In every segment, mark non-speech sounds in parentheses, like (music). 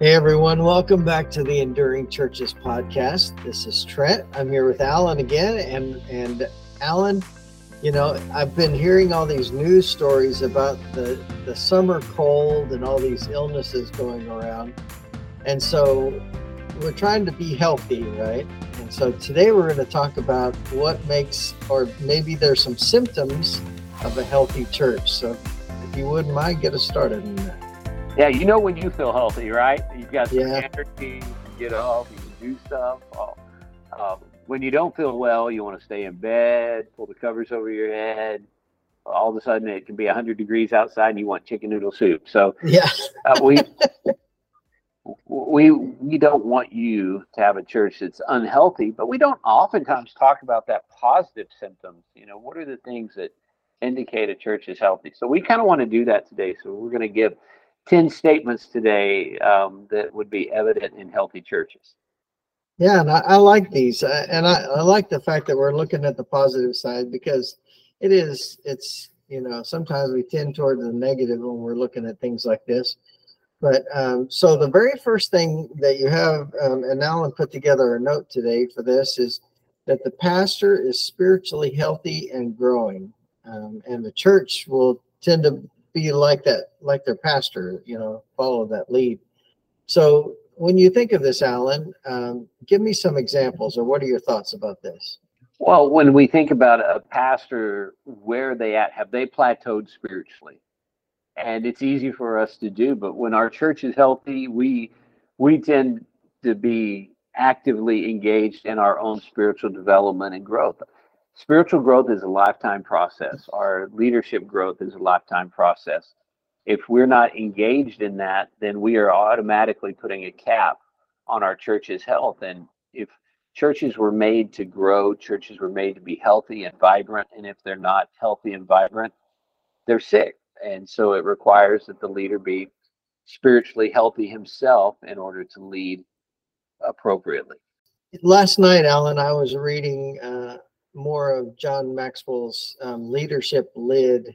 Hey everyone, welcome back to the Enduring Churches podcast. This is Trent. I'm here with Alan again, and and Alan, you know, I've been hearing all these news stories about the the summer cold and all these illnesses going around, and so we're trying to be healthy, right? And so today we're going to talk about what makes, or maybe there's some symptoms of a healthy church. So if you wouldn't mind, get us started. Yeah, you know when you feel healthy, right? You've got some Yeah. energy, you get up, you can do stuff. Uh, um, when you don't feel well, you want to stay in bed, pull the covers over your head. All of a sudden, it can be 100 degrees outside and you want chicken noodle soup. So Yeah, uh, we we we don't want you to have a church that's unhealthy, but we don't oftentimes talk about that positive symptoms. You know, what are the things that indicate a church is healthy? So we kind of want to do that today. So we're going to give 10 statements today um, that would be evident in healthy churches. yeah, and I, I like these, uh, and I, I like the fact that we're looking at the positive side because it is, it's, you know, sometimes we tend towards the negative when we're looking at things like this. But um, so the very first thing that you have, um, and Alan put together a note today for this is that the pastor is spiritually healthy and growing, um, and the church will tend to be like that, like their pastor, you know, follow that lead. So when you think of this, Alan, um, give me some examples, or what are your thoughts about this? Well, when we think about a pastor, where are they at? Have they plateaued spiritually? And it's easy for us to do, but when our church is healthy, we we tend to be actively engaged in our own spiritual development and growth. Spiritual growth is a lifetime process. Our leadership growth is a lifetime process. If we're not engaged in that, then we are automatically putting a cap on our church's health. And if churches were made to grow, churches were made to be healthy and vibrant. And if they're not healthy and vibrant, they're sick. And so it requires that the leader be spiritually healthy himself in order to lead appropriately. Last night, Alan, I was reading uh, more of John Maxwell's um, leadership lid.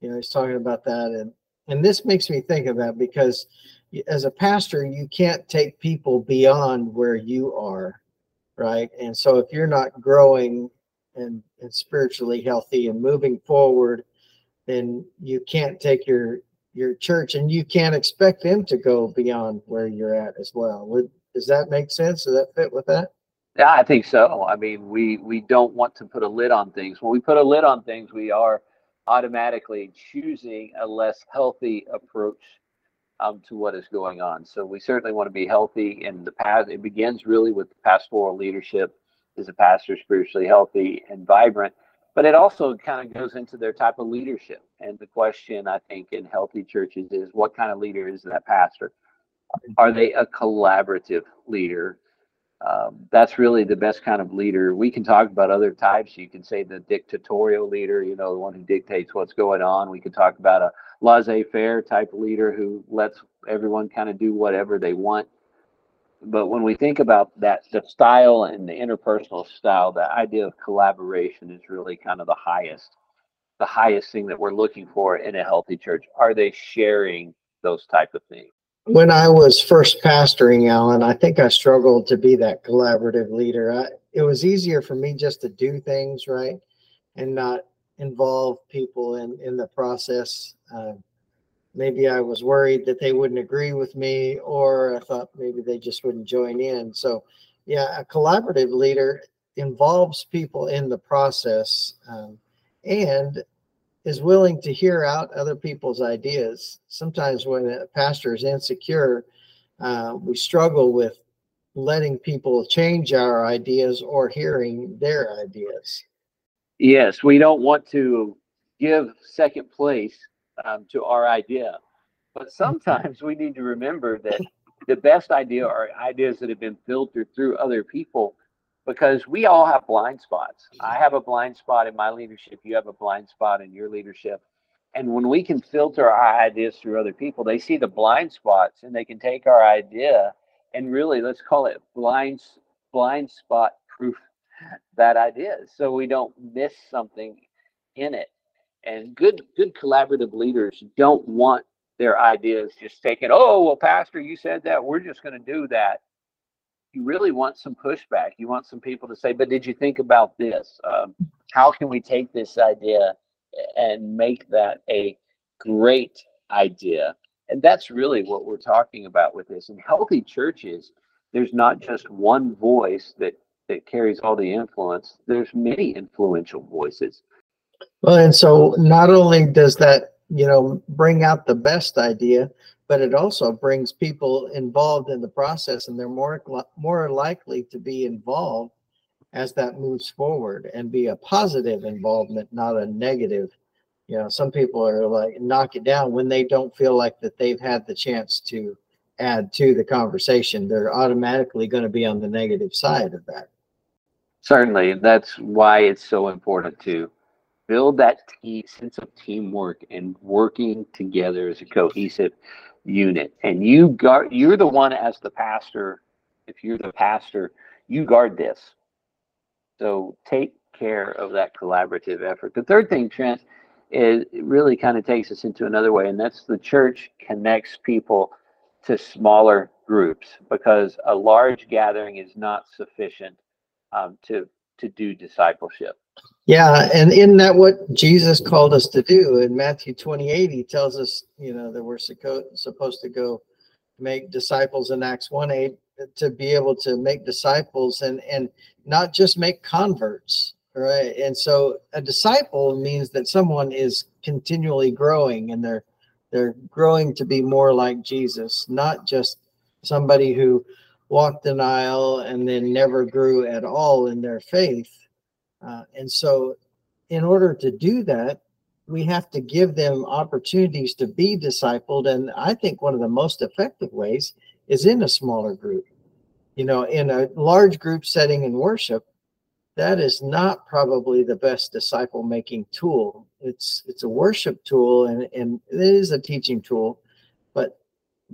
You know, he's talking about that, and and this makes me think of that because as a pastor, you can't take people beyond where you are, right? And so if you're not growing and, and spiritually healthy and moving forward, then you can't take your your church and you can't expect them to go beyond where you're at as well. Would does that make sense? Does that fit with that? Yeah, I think so. I mean, we we don't want to put a lid on things. When we put a lid on things, we are automatically choosing a less healthy approach um, to what is going on. So we certainly want to be healthy. And the past, it begins really with pastoral leadership. Is a pastor spiritually healthy and vibrant? But it also kind of goes into their type of leadership. And the question I think in healthy churches is, what kind of leader is that pastor? Are they a collaborative leader? Um, that's really the best kind of leader. We can talk about other types. You can say the dictatorial leader, you know, the one who dictates what's going on. We could talk about a laissez faire type leader who lets everyone kind of do whatever they want. But when we think about that, the style and the interpersonal style, the idea of collaboration is really kind of the highest, the highest thing that we're looking for in a healthy church. Are they sharing those type of things? When I was first pastoring Alan, I think I struggled to be that collaborative leader. I, it was easier for me just to do things right and not involve people in in the process. Uh, maybe I was worried that they wouldn't agree with me, or I thought maybe they just wouldn't join in. So, yeah, a collaborative leader involves people in the process um, and is willing to hear out other people's ideas. Sometimes when a pastor is insecure, uh, we struggle with letting people change our ideas or hearing their ideas. Yes, we don't want to give second place um, to our idea, but sometimes we need to remember that the best idea are ideas that have been filtered through other people because we all have blind spots. I mm-hmm. have a blind spot in my leadership, you have a blind spot in your leadership. And when we can filter our ideas through other people, they see the blind spots and they can take our idea and really let's call it blind blind spot proof that idea so we don't miss something in it and good good collaborative leaders don't want their ideas just taken, oh, well, Pastor, you said that. We're just going to do that. You really want some pushback. You want some people to say, but did you think about this? Um, how can we take this idea and make that a great idea? And that's really what we're talking about with this. In healthy churches, there's not just one voice that, that carries all the influence, there's many influential voices. Well, and so not only does that, you know, bring out the best idea, but it also brings people involved in the process and they're more more likely to be involved as that moves forward and be a positive involvement, not a negative. You know, some people are like knock it down when they don't feel like that they've had the chance to add to the conversation. They're automatically going to be on the negative side of that. Certainly, that's why it's so important to build that sense of teamwork and working together as a cohesive unit. And you guard, you're the one as the pastor. If you're the pastor, you guard this. So take care of that collaborative effort. The third thing, Trent, is really kind of takes us into another way, and that's the church connects people to smaller groups because a large gathering is not sufficient um, to to do discipleship. Yeah, and isn't that what Jesus called us to do in Matthew 28, he tells us, you know, that we're supposed to go make disciples in Acts 1 8 to be able to make disciples and and not just make converts, right? And so a disciple means that someone is continually growing and they're they're growing to be more like Jesus, not just somebody who walked the aisle and then never grew at all in their faith. Uh, and so, in order to do that, we have to give them opportunities to be discipled. And I think one of the most effective ways is in a smaller group. You know, in a large group setting in worship, that is not probably the best disciple making tool. It's it's a worship tool and, and it is a teaching tool,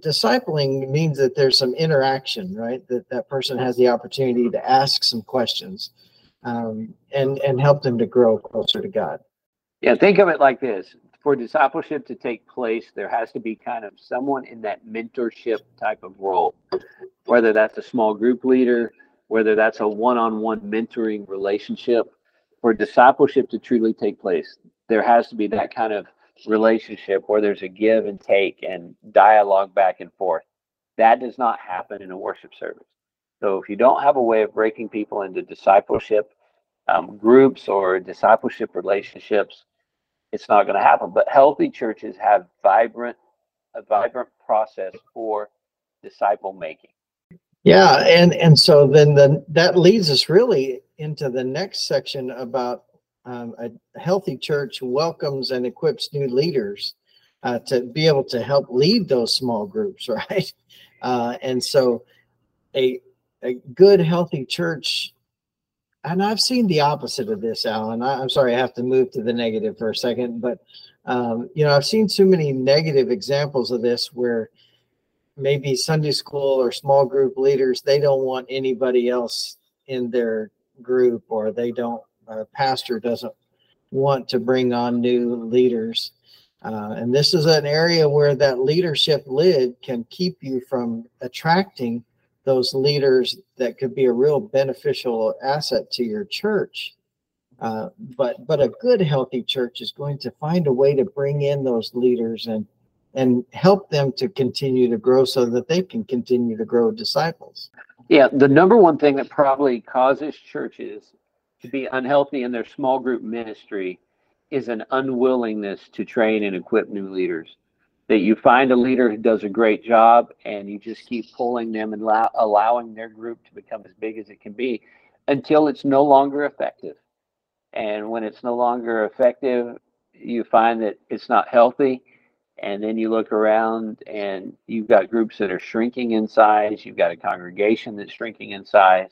discipling means that there's some interaction, right? That that person has the opportunity to ask some questions um, and and help them to grow closer to God. Yeah, think of it like this: for discipleship to take place, there has to be kind of someone in that mentorship type of role, whether that's a small group leader, whether that's a one-on-one mentoring relationship. For discipleship to truly take place, there has to be that kind of relationship where there's a give and take and dialogue back and forth. That does not happen in a worship service. So if you don't have a way of breaking people into discipleship um, groups or discipleship relationships, it's not going to happen. But healthy churches have vibrant, a vibrant process for disciple making. Yeah, and and so then the, that leads us really into the next section about um, a healthy church welcomes and equips new leaders uh, to be able to help lead those small groups, (laughs) right? Uh, and so, a a good healthy church, and I've seen the opposite of this, Alan. I, am sorry, I have to move to the negative for a second, but um, you know, I've seen too many negative examples of this where maybe Sunday school or small group leaders they don't want anybody else in their group or they don't our pastor doesn't want to bring on new leaders. Uh, and this is an area where that leadership lid can keep you from attracting those leaders that could be a real beneficial asset to your church. Uh, but but a good healthy church is going to find a way to bring in those leaders and and help them to continue to grow so that they can continue to grow disciples. Yeah, the number one thing that probably causes churches to be unhealthy in their small group ministry is an unwillingness to train and equip new leaders. That you find a leader who does a great job and you just keep pulling them and allow, allowing their group to become as big as it can be until it's no longer effective. And when it's no longer effective, you find that it's not healthy. And then you look around and you've got groups that are shrinking in size, you've got a congregation that's shrinking in size.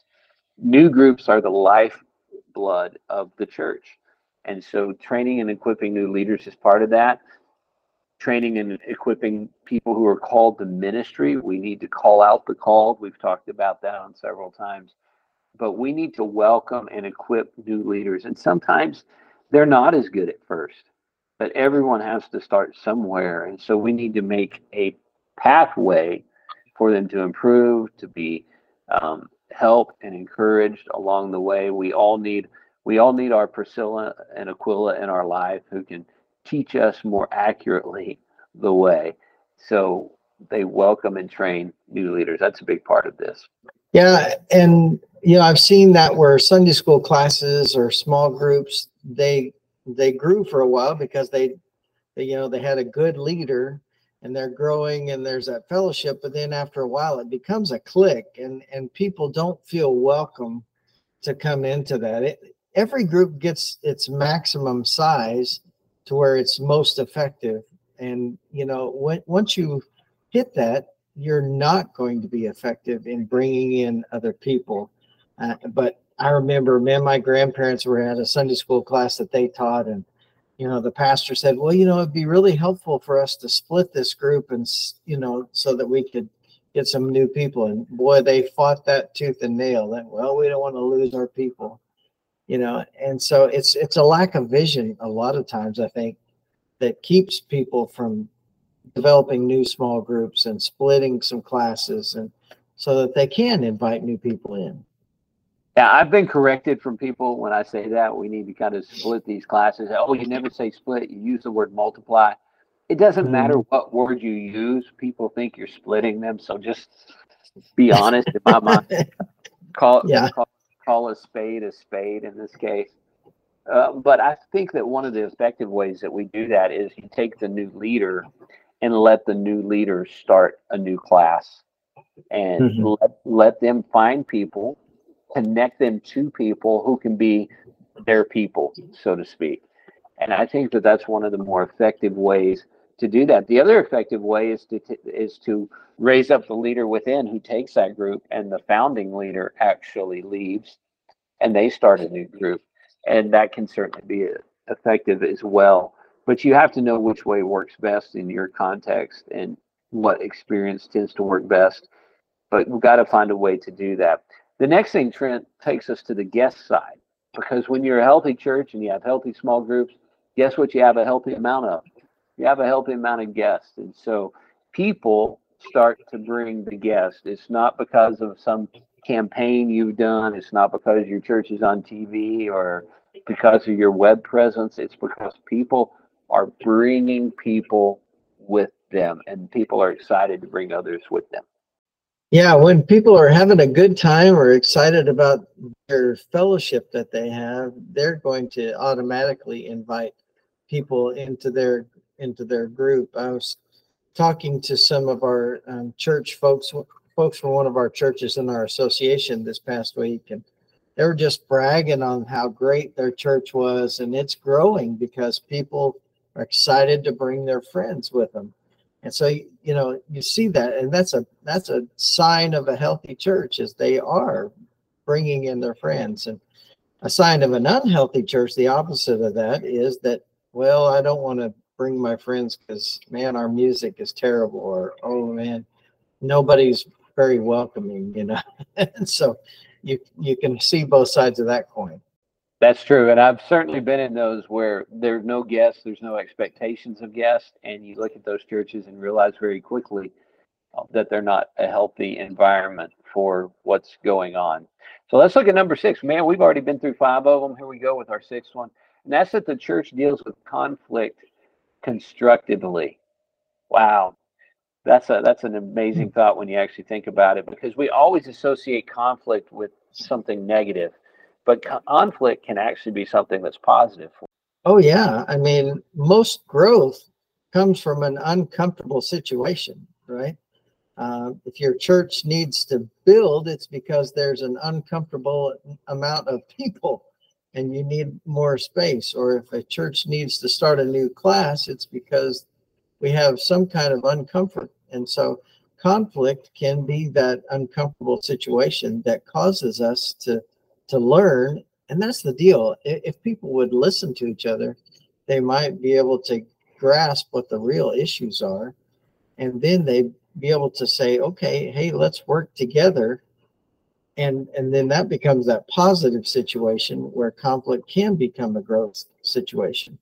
New groups are the life blood of the church. And so training and equipping new leaders is part of that. Training and equipping people who are called to ministry. We need to call out the called. We've talked about that on several times. But we need to welcome and equip new leaders. And sometimes they're not as good at first. but everyone has to start somewhere. And so we need to make a pathway for them to improve, to be um, helped and encouraged along the way. We all need we all need our Priscilla and Aquila in our life who can teach us more accurately the way. So they welcome and train new leaders. That's a big part of this. Yeah, and you know I've seen that where Sunday school classes or small groups they they grew for a while because they, they you know they had a good leader and they're growing and there's that fellowship but then after a while it becomes a clique and and people don't feel welcome to come into that. It, every group gets its maximum size to where it's most effective. And you know when, once you hit that you're not going to be effective in bringing in other people. Uh, but i remember me and my grandparents were at a sunday school class that they taught and you know, the pastor said, well, you know, it'd be really helpful for us to split this group and, you know, so that we could get some new people. And boy, they fought that tooth and nail. That well, we don't want to lose our people, you know. And so it's it's a lack of vision a lot of times. I think that keeps people from developing new small groups and splitting some classes and so that they can invite new people in. Yeah, I've been corrected from people when I say that we need to kind of split these classes. Oh, you never say split, you use the word multiply. It doesn't mm-hmm. matter what word you use, people think you're splitting them. So just be honest in my mind. (laughs) Call, yeah. call, call a spade a spade in this case. Uh, but I think that one of the effective ways that we do that is you take the new leader and let the new leader start a new class and mm-hmm. let, let them find people connect them to people who can be their people, so to speak. And I think that that's one of the more effective ways to do that. The other effective way is to is to raise up the leader within who takes that group, and the founding leader actually leaves, and they start a new group, and that can certainly be effective as well. But you have to know which way works best in your context and what experience tends to work best. But we've got to find a way to do that. The next thing, Trent, takes us to the guest side. Because when you're a healthy church and you have healthy small groups, guess what you have a healthy amount of? You have a healthy amount of guests. And so people start to bring the guests. It's not because of some campaign you've done, it's not because your church is on TV or because of your web presence. It's because people are bringing people with them and people are excited to bring others with them. Yeah, when people are having a good time or excited about their fellowship that they have, they're going to automatically invite people into their into their group. I was talking to some of our um, church folks, folks from one of our churches in our association this past week, and they were just bragging on how great their church was, and it's growing because people are excited to bring their friends with them. And so, you know, you see that, and that's a that's a sign of a healthy church, is they are bringing in their friends. And a sign of an unhealthy church, the opposite of that, is that well, I don't want to bring my friends because man, our music is terrible, or oh man, nobody's very welcoming, you know. (laughs) and so, you you can see both sides of that coin. That's true. And I've certainly been in those where there's no guests, there's no expectations of guests, and you look at those churches and realize very quickly uh, that they're not a healthy environment for what's going on. So let's look at number six. Man, we've already been through five of them. Here we go with our sixth one. And that's that the church deals with conflict constructively. Wow. That's a that's an amazing hmm. thought when you actually think about it because we always associate conflict with something negative but conflict can actually be something that's positive. for Oh yeah, I mean, most growth comes from an uncomfortable situation, right? Uh, if your church needs to build, it's because there's an uncomfortable amount of people and you need more space. Or if a church needs to start a new class, it's because we have some kind of uncomfort. And so conflict can be that uncomfortable situation that causes us to to learn. And that's the deal. If people would listen to each other, they might be able to grasp what the real issues are. And then they'd be able to say, okay, hey, let's work together. And, and then that becomes that positive situation where conflict can become a growth situation.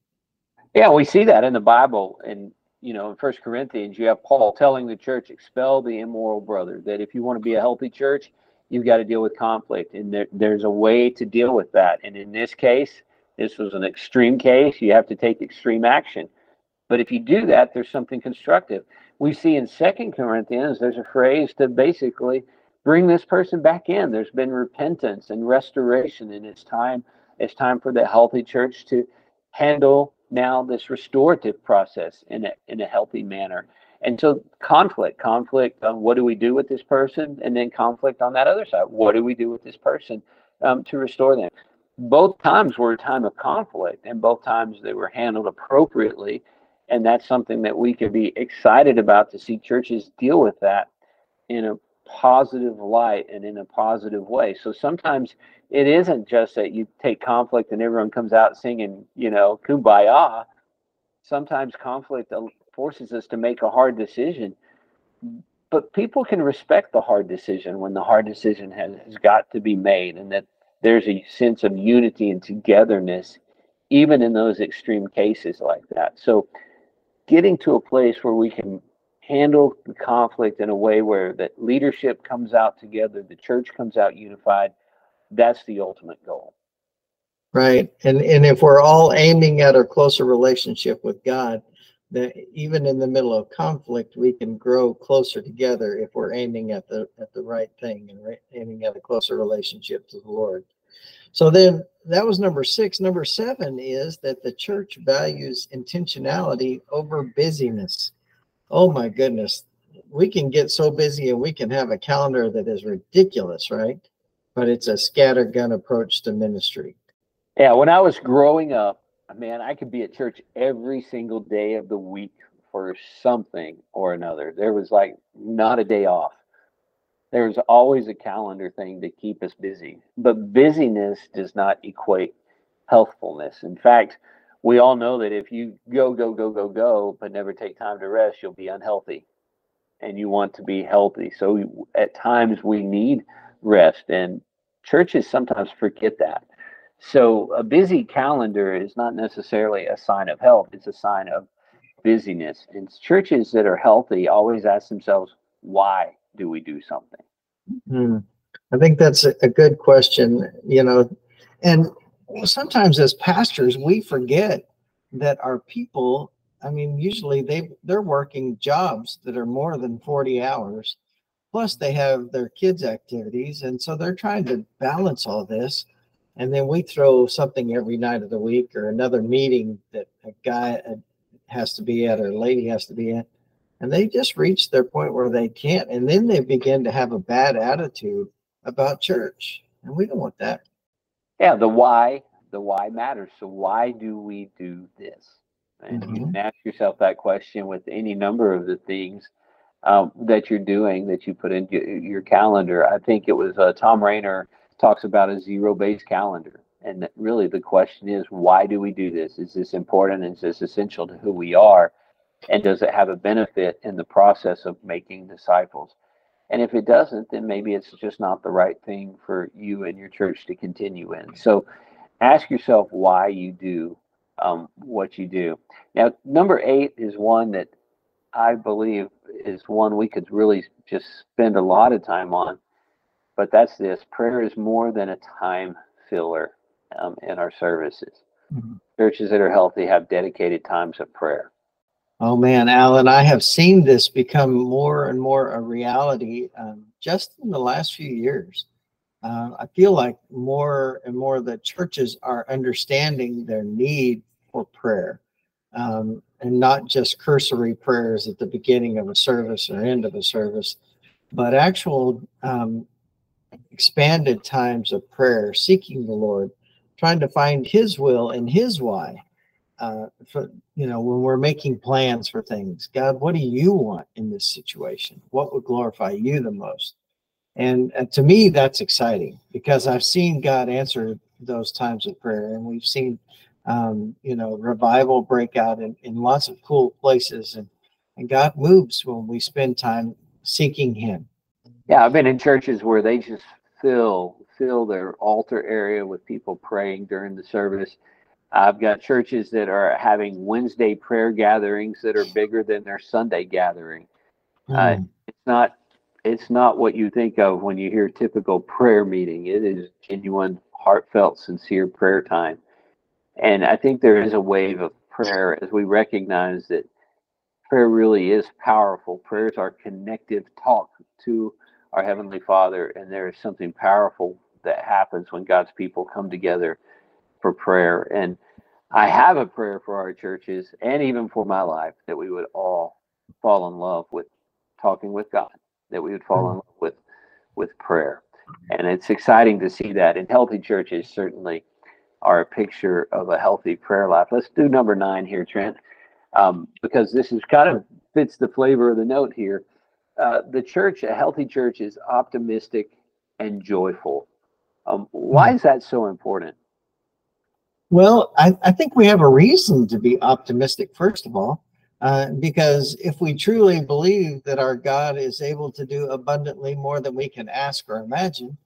Yeah, we see that in the Bible. And, you know, in First Corinthians, you have Paul telling the church, expel the immoral brother, that if you want to be a healthy church, you've got to deal with conflict. And there, there's a way to deal with that. And in this case, this was an extreme case. You have to take extreme action. But if you do that, there's something constructive. We see in Second Corinthians, there's a phrase to basically bring this person back in. There's been repentance and restoration, and it's time. It's time for the healthy church to handle now this restorative process in a in a healthy manner. And so conflict, conflict on what do we do with this person, and then conflict on that other side. What do we do with this person um, to restore them? Both times were a time of conflict, and both times they were handled appropriately. And that's something that we could be excited about to see churches deal with that in a positive light and in a positive way. So sometimes it isn't just that you take conflict and everyone comes out singing, you know, kumbaya. Sometimes conflict forces us to make a hard decision. But people can respect the hard decision when the hard decision has, has got to be made and that there's a sense of unity and togetherness, even in those extreme cases like that. So getting to a place where we can handle the conflict in a way where that leadership comes out together, the church comes out unified. That's the ultimate goal. Right. And and if we're all aiming at a closer relationship with God, that even in the middle of conflict, we can grow closer together if we're aiming at the at the right thing and re- aiming at a closer relationship to the Lord. So then that was number six. Number seven is that the church values intentionality over busyness oh my goodness, we can get so busy and we can have a calendar that is ridiculous, right? But it's a scattergun approach to ministry. Yeah, when I was growing up, man, I could be at church every single day of the week for something or another. There was like not a day off. There was always a calendar thing to keep us busy. But busyness does not equate healthfulness. In fact, we all know that if you go, go, go, go, go, but never take time to rest, you'll be unhealthy and you want to be healthy. So at times we need rest, and churches sometimes forget that. So a busy calendar is not necessarily a sign of health, it's a sign of busyness. And churches that are healthy always ask themselves, why do we do something? Hmm. I think that's a good question, you know, and sometimes as pastors, we forget that our people, I mean, usually they they're working jobs that are more than 40 hours. Plus they have their kids' activities. And so they're trying to balance all this. And then we throw something every night of the week or another meeting that a guy has to be at or a lady has to be at. And they just reach their point where they can't. And then they begin to have a bad attitude about church. And we don't want that. Yeah, the why, the why matters. So why do we do this? And mm-hmm. you can ask yourself that question with any number of the things um, that you're doing that you put into your calendar. I think it was uh, Thom Rainer talks about a zero-based calendar, and really the question is, why do we do this? Is this important? Is this essential to who we are? And does it have a benefit in the process of making disciples? And if it doesn't, then maybe it's just not the right thing for you and your church to continue in. So ask yourself why you do um, what you do. Now, number eight is one that I believe is one we could really just spend a lot of time on. But that's this prayer is more than a time filler um, in our services. Mm-hmm. Churches that are healthy have dedicated times of prayer. Oh man, Alan, I have seen this become more and more a reality um, just in the last few years. Uh, I feel like more and more the churches are understanding their need for prayer um, and not just cursory prayers at the beginning of a service or end of a service, but actual um, expanded times of prayer, seeking the Lord, trying to find His will and His why uh, for you know when we're making plans for things. God what do you want in this situation? What would glorify you the most? And, and to me that's exciting because i've seen god answer those times of prayer and we've seen um, you know revival break out in, in lots of cool places and and god moves when we spend time seeking him. Yeah i've been in churches where they just fill fill their altar area with people praying during the service I've got churches that are having Wednesday prayer gatherings that are bigger than their Sunday gathering. Mm. Uh, it's not it's not what you think of when you hear typical prayer meeting. It is genuine, heartfelt, sincere prayer time. And I think there is a wave of prayer as we recognize that prayer really is powerful. Prayer is our connective talk to our Heavenly Father, and there is something powerful that happens when God's people come together for prayer. And I have a prayer for our churches and even for my life that we would all fall in love with talking with God, that we would fall in love with with prayer. And it's exciting to see that. And healthy churches certainly are a picture of a healthy prayer life. Let's do number nine here, Trent, um, because this is kind of fits the flavor of the note here. Uh, the church, a healthy church, is optimistic and joyful. Um, why hmm. is that so important? Well, I, I, think we have a reason to be optimistic, first of all, uh, because if we truly believe that our God is able to do abundantly more than we can ask or imagine,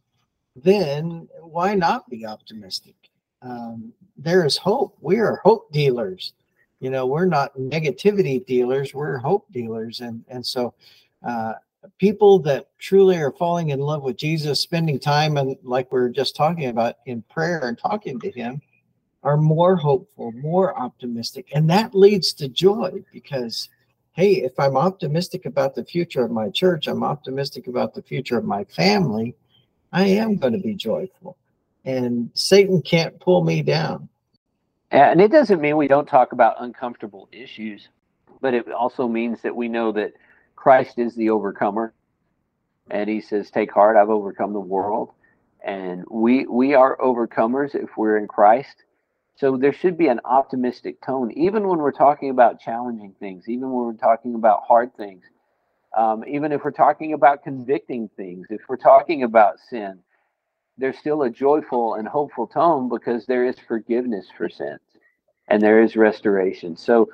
then why not be optimistic? Um, there is hope. We are hope dealers. You know, we're not negativity dealers. We're hope dealers, and and so uh, people that truly are falling in love with Jesus, spending time and like we are just talking about in prayer and talking to Him, are more hopeful, more optimistic, and that leads to joy because. Hey, if I'm optimistic about the future of my church, I'm optimistic about the future of my family, I am going to be joyful. And Satan can't pull me down. And it doesn't mean we don't talk about uncomfortable issues, but it also means that we know that Christ is the overcomer. And he says, Take heart, I've overcome the world. And we we are overcomers if we're in Christ. So there should be an optimistic tone, even when we're talking about challenging things, even when we're talking about hard things, um, even if we're talking about convicting things, if we're talking about sin, there's still a joyful and hopeful tone because there is forgiveness for sins and there is restoration. So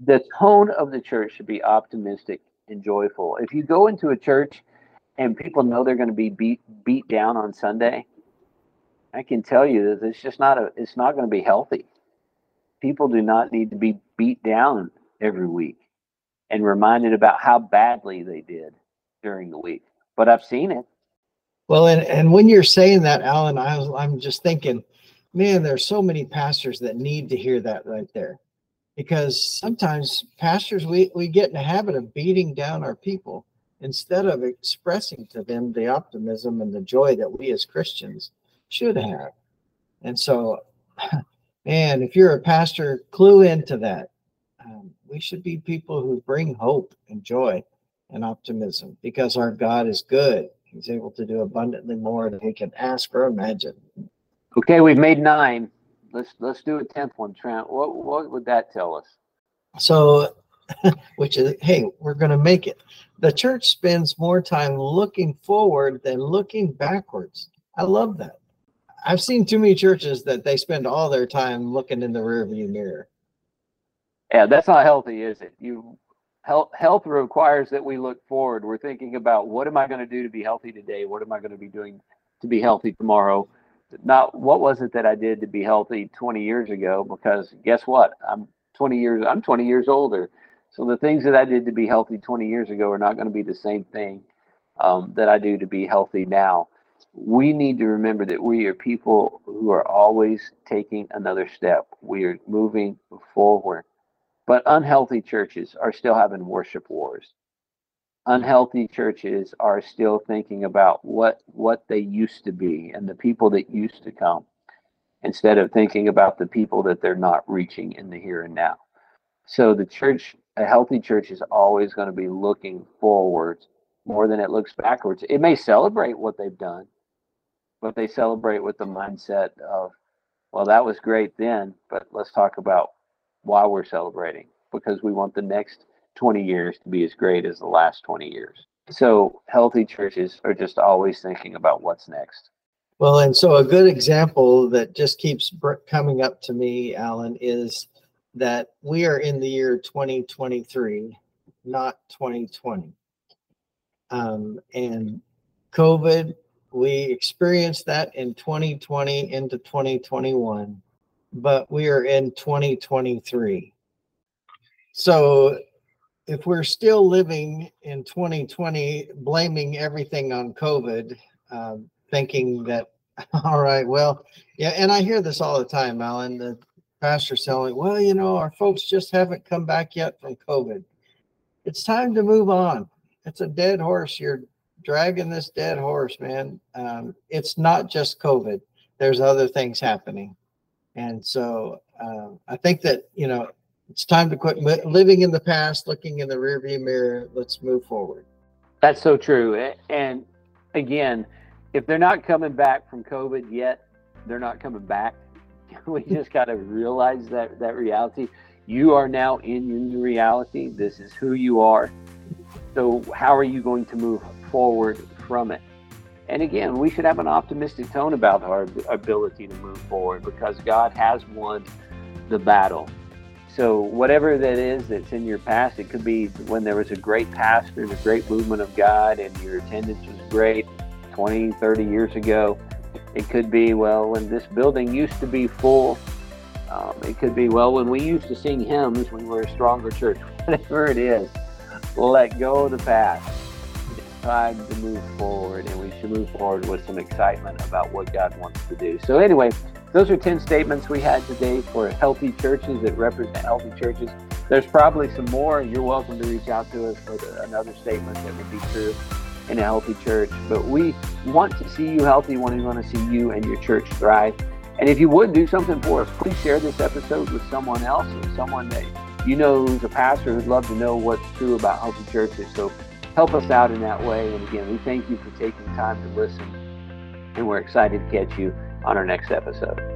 the tone of the church should be optimistic and joyful. If you go into a church and people know they're going to be beat beat down on Sunday, I can tell you that it's just not a it's not going to be healthy. People do not need to be beat down every week and reminded about how badly they did during the week. But I've seen it. Well, and, and when you're saying that, Alan, I was, I'm just thinking, man, there's so many pastors that need to hear that right there because sometimes pastors we, we get in the habit of beating down our people instead of expressing to them the optimism and the joy that we as christians should have. And so (laughs) man if you're a pastor clue into that. Um, we should be people who bring hope and joy and optimism because our god is good. He's able to do abundantly more than we can ask or imagine. Okay we've made nine Let's let's do a tenth one, Trent. What what would that tell us? So, (laughs) which is hey, we're going to make it. The church spends more time looking forward than looking backwards. I love that. I've seen too many churches that they spend all their time looking in the rearview mirror. Yeah, that's not healthy, is it? You health health requires that we look forward. We're thinking about what am I going to do to be healthy today? What am I going to be doing to be healthy tomorrow? Not what was it that I did to be healthy 20 years ago? Because guess what? I'm 20 years I'm 20 years older. So the things that I did to be healthy 20 years ago are not going to be the same thing um, that I do to be healthy now. We need to remember that we are people who are always taking another step. We are moving forward. But unhealthy churches are still having worship wars unhealthy churches are still thinking about what what they used to be and the people that used to come instead of thinking about the people that they're not reaching in the here and now. So the church a healthy church is always going to be looking forward more than it looks backwards. It may celebrate what they've done but they celebrate with the mindset of well that was great then but let's talk about why we're celebrating because we want the next 20 years to be as great as the last 20 years. So healthy churches are just always thinking about what's next. Well, and so a good example that just keeps coming up to me, Alan, is that we are in the year 2023, not 2020. Um, and COVID, we experienced that in 2020 into 2021. but we are in 2023. So if we're still living in 2020, blaming everything on COVID, um, thinking that, (laughs) all right, well, yeah, and I hear this all the time, Alan. The pastor's telling, well, you know, our folks just haven't come back yet from COVID. It's time to move on. It's a dead horse. You're dragging this dead horse, man. Um, it's not just COVID. There's other things happening, and so uh, I think that you know it's time to quit living in the past, looking in the rearview mirror. Let's move forward. That's so true. And again, if they're not coming back from COVID yet, they're not coming back. (laughs) we just got to realize that that reality. You are now in your new reality. This is who you are. So how are you going to move forward from it? And again, we should have an optimistic tone about our ability to move forward because God has won the battle. So, whatever that is that's in your past, it could be when there was a great pastor and a great movement of God and your attendance was great 20, 30 years ago. It could be, well, when this building used to be full. Um, it could be, well, when we used to sing hymns when we were a stronger church. (laughs) Whatever it is, let go of the past. It's time to move forward, and we should move forward with some excitement about what God wants to do. So, anyway, those are 10 statements we had today for healthy churches that represent healthy churches. There's probably some more. And you're welcome to reach out to us for the, another statement that would be true in a healthy church. But we want to see you healthy, we want to see you and your church thrive. And if you would do something for us, please share this episode with someone else or someone that you know who's a pastor who'd love to know what's true about healthy churches. So help us out in that way. And again, we thank you for taking time to listen. And we're excited to catch you on our next episode.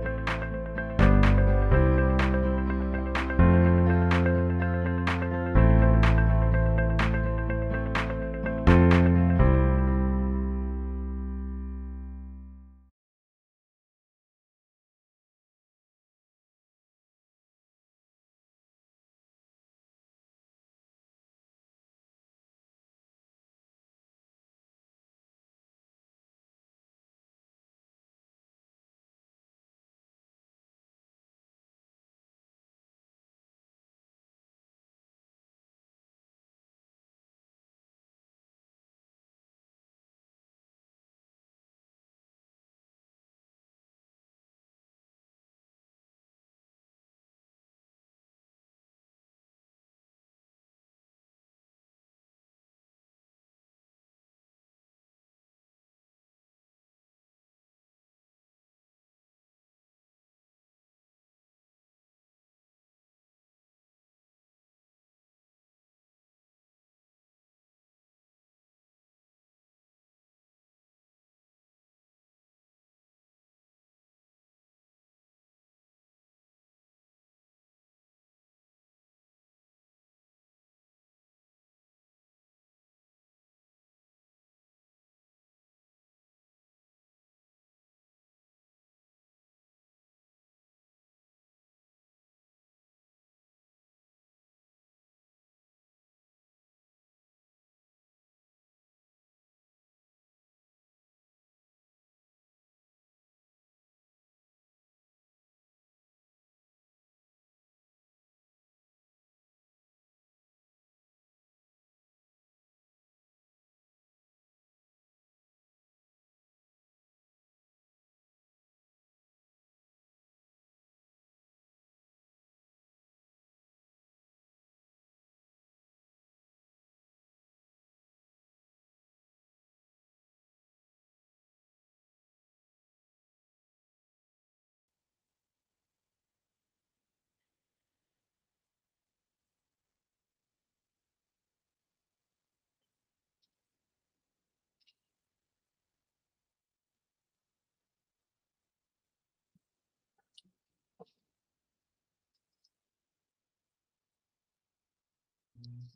Thank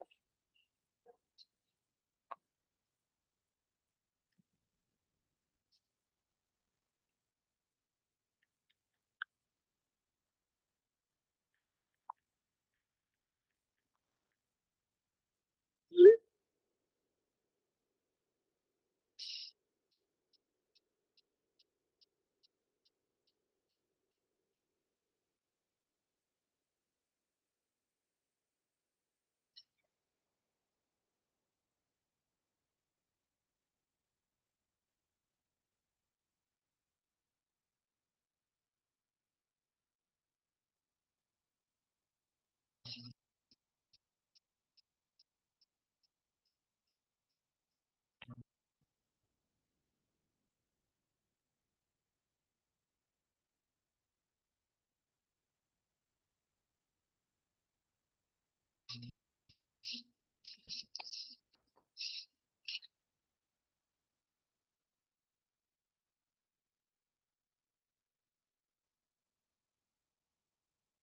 you.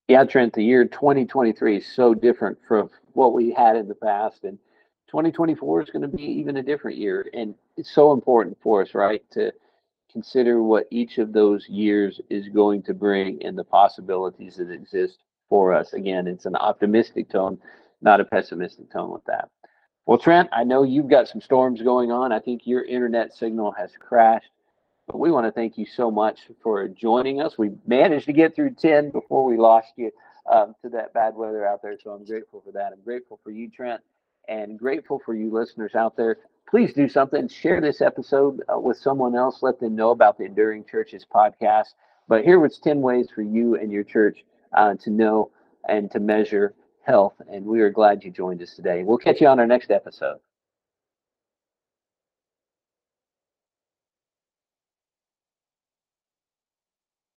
Yeah, Trent, the year 2023 is so different from what we had in the past. And 2024 is going to be even a different year. And it's so important for us, right, to consider what each of those years is going to bring and the possibilities that exist for us. Again, it's an optimistic tone, not a pessimistic tone with that. Well, Trent, I know you've got some storms going on. I think your internet signal has crashed, but we want to thank you so much for joining us. We managed to get through 10 before we lost you um, to that bad weather out there. So I'm grateful for that. I'm grateful for you, Trent, and grateful for you listeners out there. Please do something. Share this episode uh, with someone else. Let them know about the Enduring Churches podcast. But here was 10 ways for you and your church uh, to know and to measure health. And we are glad you joined us today. We'll catch you on our next episode.